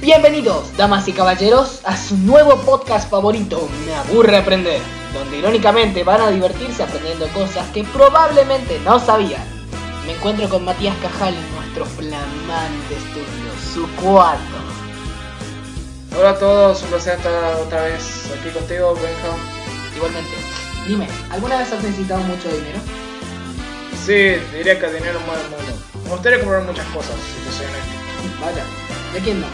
Bienvenidos, damas y caballeros, a su nuevo podcast favorito, Me aburre aprender, donde irónicamente van a divertirse aprendiendo cosas que probablemente no sabían. Me encuentro con Matías Cajal en nuestro flamante estudio, su cuarto. Hola a todos, un placer estar otra vez aquí contigo, Benja. Igualmente, dime, ¿alguna vez has necesitado mucho dinero? Sí, diría que el dinero mueve el mundo. Me gustaría comprar muchas cosas, si te soy honesto. Vaya, ¿de quién no?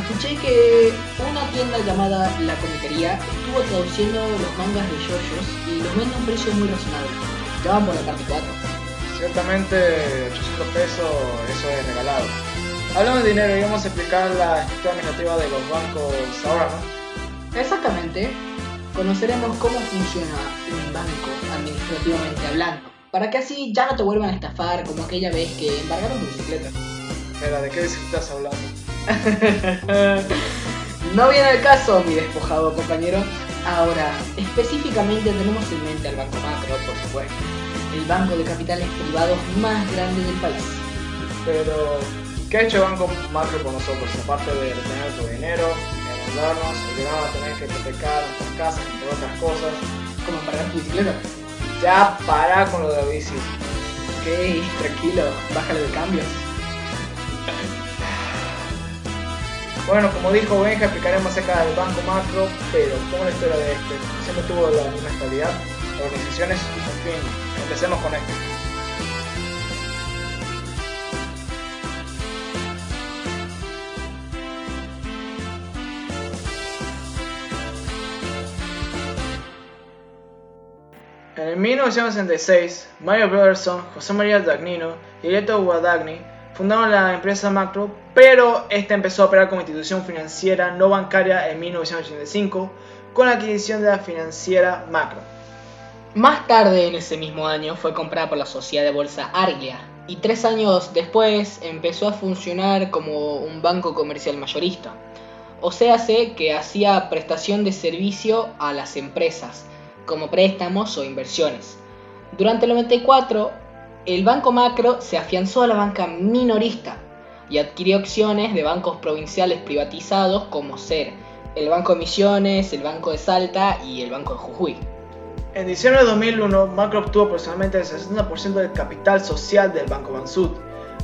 Escuché que una tienda llamada La Comiquería estuvo traduciendo los mangas de yoyos y los vende a un precio muy razonable. Ya van por la parte 4. Ciertamente, 800 pesos, eso es regalado. Hablando de dinero, íbamos a explicar la estructura administrativa de los bancos ahora, ¿no? Exactamente. Conoceremos cómo funciona un banco administrativamente hablando, para que así ya no te vuelvan a estafar como aquella vez que embargaron tu bicicleta. Espera, ¿de qué estás hablando? no viene al caso, mi despojado compañero. Ahora, específicamente tenemos en mente al Banco Macro, por supuesto, el banco de capitales privados más grande del país. Pero, ¿qué ha hecho el Banco Macro con nosotros? Aparte de retener tu dinero, endeudarnos, obligarnos a tener que hipotecar nuestras casas, entre otras cosas. Como embargar tu bicicleta. Ya para con lo de la bici. Ok, tranquilo, bájale de cambios. Bueno, como dijo Benja, explicaremos acerca del Banco Macro, pero ¿cómo la historia de este? Siempre tuvo la misma estabilidad, organizaciones en fin, empecemos con esto. En el 1966, Mario Brotherson, José María Dagnino y Lieto Guadagni fundaron la empresa Macro, pero esta empezó a operar como institución financiera no bancaria en 1985 con la adquisición de la financiera Macro. Más tarde en ese mismo año fue comprada por la sociedad de bolsa Arglia y tres años después empezó a funcionar como un banco comercial mayorista. O sea, que hacía prestación de servicio a las empresas, como préstamos o inversiones. Durante el 94 el Banco Macro se afianzó a la banca minorista y adquirió acciones de bancos provinciales privatizados como ser el Banco de Misiones, el Banco de Salta y el Banco de Jujuy. En diciembre de 2001, Macro obtuvo aproximadamente el 60% del capital social del Banco Bansud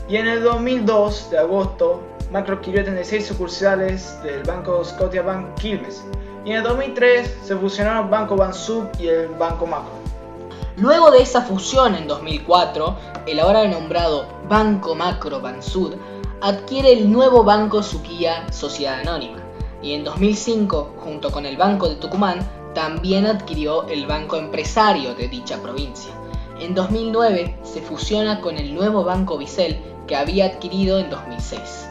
y en el 2002 de agosto, Macro adquirió 36 sucursales del Banco Scotiabank Quilmes y en el 2003 se fusionaron Banco Bansud y el Banco Macro. Luego de esa fusión en 2004, el ahora nombrado Banco Macro Bansud adquiere el nuevo Banco Suquía Sociedad Anónima y en 2005, junto con el Banco de Tucumán, también adquirió el Banco Empresario de dicha provincia. En 2009 se fusiona con el nuevo Banco Bicel que había adquirido en 2006.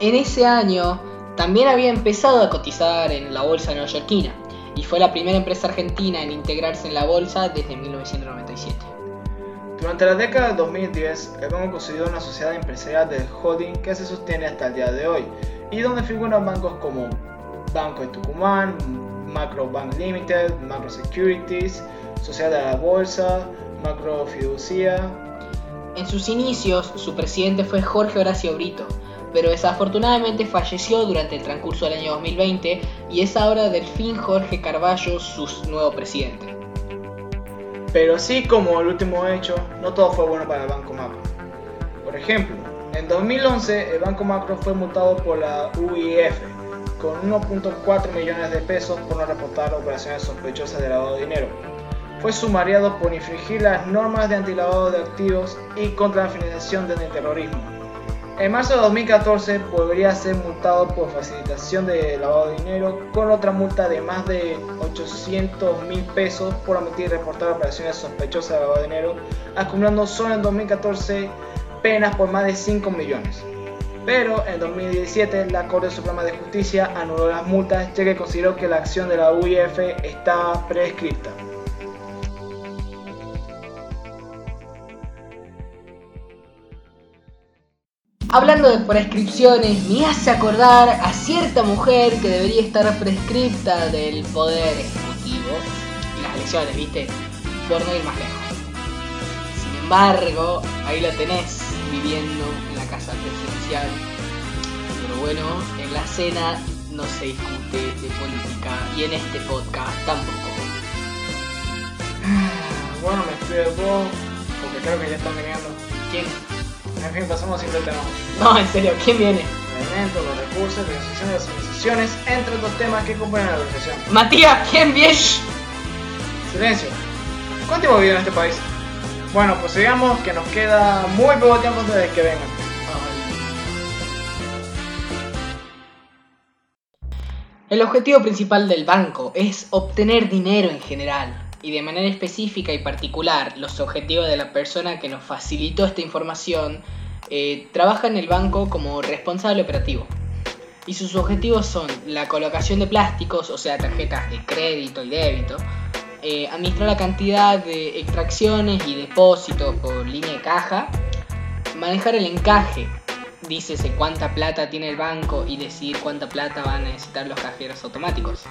En ese año también había empezado a cotizar en la bolsa neoyorquina y fue la primera empresa argentina en integrarse en la bolsa desde 1997. Durante la década de 2010, el banco constituyó una sociedad empresarial de holding que se sostiene hasta el día de hoy y donde figuran bancos como Banco de Tucumán, Macro Bank Limited, Macro Securities, Sociedad de la Bolsa, Macro Fiducia. En sus inicios, su presidente fue Jorge Horacio Brito, pero desafortunadamente falleció durante el transcurso del año 2020 y es ahora Delfín Jorge Carballo su nuevo presidente. Pero así como el último hecho, no todo fue bueno para el Banco Macro. Por ejemplo, en 2011 el Banco Macro fue multado por la UIF con 1.4 millones de pesos por no reportar operaciones sospechosas de lavado de dinero. Fue sumariado por infringir las normas de antilavado de activos y contra la financiación del terrorismo en marzo de 2014 volvería a ser multado por facilitación de lavado de dinero con otra multa de más de 800 mil pesos por omitir reportar operaciones sospechosas de lavado de dinero, acumulando solo en 2014 penas por más de 5 millones. Pero en 2017 la Corte Suprema de Justicia anuló las multas ya que consideró que la acción de la UIF estaba prescripta. Hablando de prescripciones, me hace acordar a cierta mujer que debería estar prescripta del poder ejecutivo y las elecciones, ¿viste? Por no ir más lejos. Sin embargo, ahí la tenés viviendo en la casa presidencial. Pero bueno, en la cena no se discute de política y en este podcast tampoco. Bueno, me despido de vos, porque creo que ya están viniendo. ¿Quién? En fin, pasamos sin el tema. No, en serio, ¿quién viene? Elementos, los recursos, la asociación de las organizaciones, entre otros temas que componen la organización. Matías, ¿quién viene? Silencio. ¿Cuánto tiempo vivido en este país? Bueno, pues digamos que nos queda muy poco tiempo antes de que vengan. El objetivo principal del banco es obtener dinero en general y de manera específica y particular los objetivos de la persona que nos facilitó esta información eh, trabaja en el banco como responsable operativo. Y sus objetivos son la colocación de plásticos, o sea, tarjetas de crédito y débito, eh, administrar la cantidad de extracciones y depósitos por línea de caja, manejar el encaje, dícese cuánta plata tiene el banco y decidir cuánta plata van a necesitar los cajeros automáticos.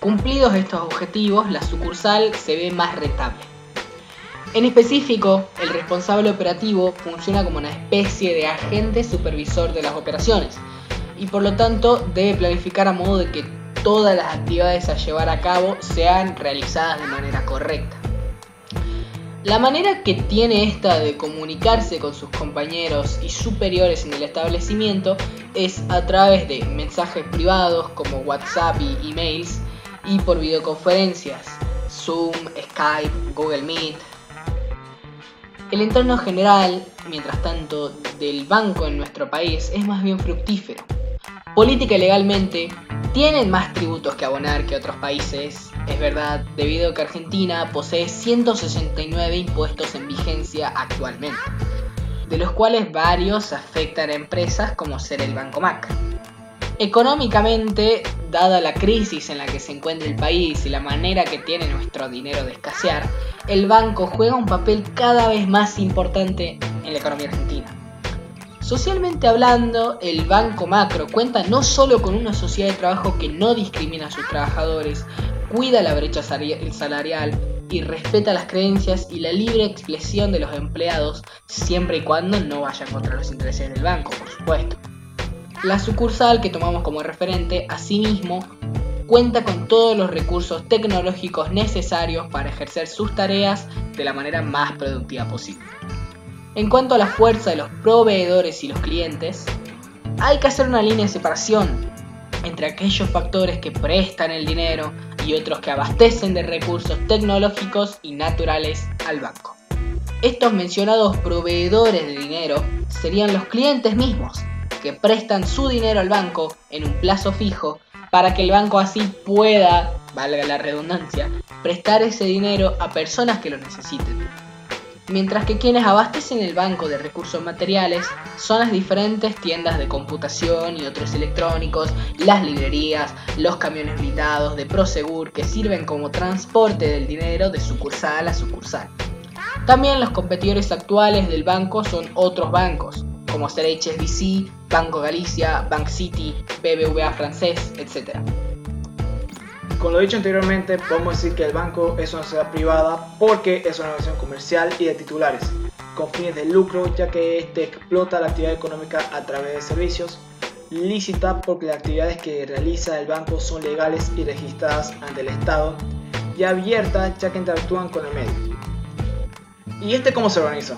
Cumplidos estos objetivos, la sucursal se ve más rentable. En específico, el responsable operativo funciona como una especie de agente supervisor de las operaciones y por lo tanto debe planificar a modo de que todas las actividades a llevar a cabo sean realizadas de manera correcta. La manera que tiene esta de comunicarse con sus compañeros y superiores en el establecimiento es a través de mensajes privados como WhatsApp y emails y por videoconferencias, Zoom, Skype, Google Meet. El entorno general, mientras tanto, del banco en nuestro país es más bien fructífero. Política y legalmente tienen más tributos que abonar que otros países, es verdad, debido a que Argentina posee 169 impuestos en vigencia actualmente, de los cuales varios afectan a empresas como ser el Banco Mac. Económicamente, dada la crisis en la que se encuentra el país y la manera que tiene nuestro dinero de escasear, el banco juega un papel cada vez más importante en la economía argentina. Socialmente hablando, el Banco Macro cuenta no solo con una sociedad de trabajo que no discrimina a sus trabajadores, cuida la brecha salarial y respeta las creencias y la libre expresión de los empleados siempre y cuando no vayan contra los intereses del banco, por supuesto. La sucursal que tomamos como referente, asimismo, cuenta con todos los recursos tecnológicos necesarios para ejercer sus tareas de la manera más productiva posible. En cuanto a la fuerza de los proveedores y los clientes, hay que hacer una línea de separación entre aquellos factores que prestan el dinero y otros que abastecen de recursos tecnológicos y naturales al banco. Estos mencionados proveedores de dinero serían los clientes mismos, que prestan su dinero al banco en un plazo fijo para que el banco así pueda, valga la redundancia, prestar ese dinero a personas que lo necesiten. Mientras que quienes abastecen el banco de recursos materiales son las diferentes tiendas de computación y otros electrónicos, las librerías, los camiones blindados de Prosegur que sirven como transporte del dinero de sucursal a sucursal. También los competidores actuales del banco son otros bancos, como ser HSBC, Banco Galicia, Bank City, BBVA francés, etc. Con lo dicho anteriormente, podemos decir que el banco es una sociedad privada porque es una organización comercial y de titulares, con fines de lucro, ya que este explota la actividad económica a través de servicios, lícita porque las actividades que realiza el banco son legales y registradas ante el Estado, y abierta ya que interactúan con el medio. ¿Y este cómo se organiza?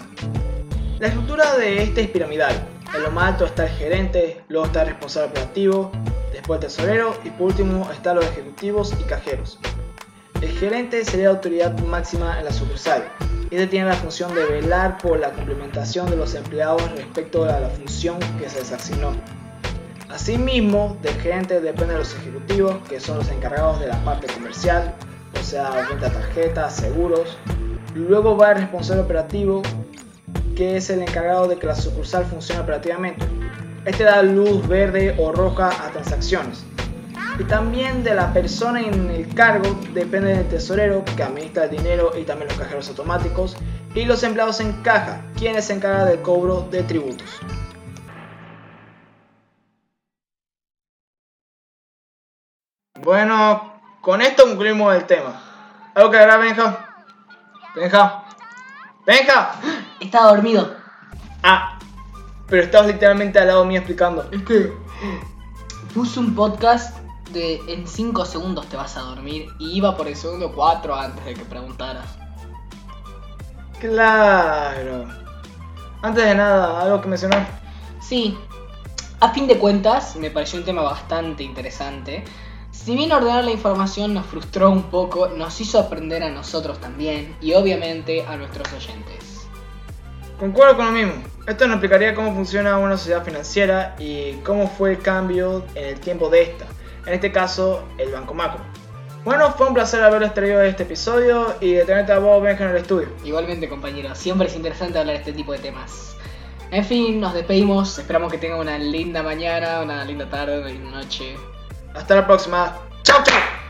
La estructura de este es piramidal. En lo más alto está el gerente, luego está el responsable operativo, después el tesorero y por último están los ejecutivos y cajeros. El gerente sería la autoridad máxima en la sucursal. Este tiene la función de velar por la complementación de los empleados respecto a la función que se les asignó. Asimismo, del gerente dependen los ejecutivos, que son los encargados de la parte comercial, o sea, venta tarjetas, seguros. Luego va el responsable operativo, que es el encargado de que la sucursal funcione operativamente. Este da luz verde o roja a transacciones. Y también de la persona en el cargo depende del tesorero que administra el dinero y también los cajeros automáticos y los empleados en caja, quienes se encargan del cobro de tributos. Bueno, con esto concluimos el tema. ¿Algo que agregar, Benja? Benja. Benja. Está dormido. Ah, pero estabas literalmente al lado mío explicando. Es que Puse un podcast de en 5 segundos te vas a dormir y iba por el segundo 4 antes de que preguntaras. Claro. Antes de nada, algo que mencionar. Sí, a fin de cuentas me pareció un tema bastante interesante. Si bien ordenar la información nos frustró un poco, nos hizo aprender a nosotros también y obviamente a nuestros oyentes. Concuerdo con lo mismo. Esto nos explicaría cómo funciona una sociedad financiera y cómo fue el cambio en el tiempo de esta. En este caso, el Banco Macro. Bueno, fue un placer haberles traído este episodio y de tenerte a vos, Benja, en el estudio. Igualmente, compañeros, siempre es interesante hablar de este tipo de temas. En fin, nos despedimos. Esperamos que tengan una linda mañana, una linda tarde, una linda noche. Hasta la próxima. Chao, chao.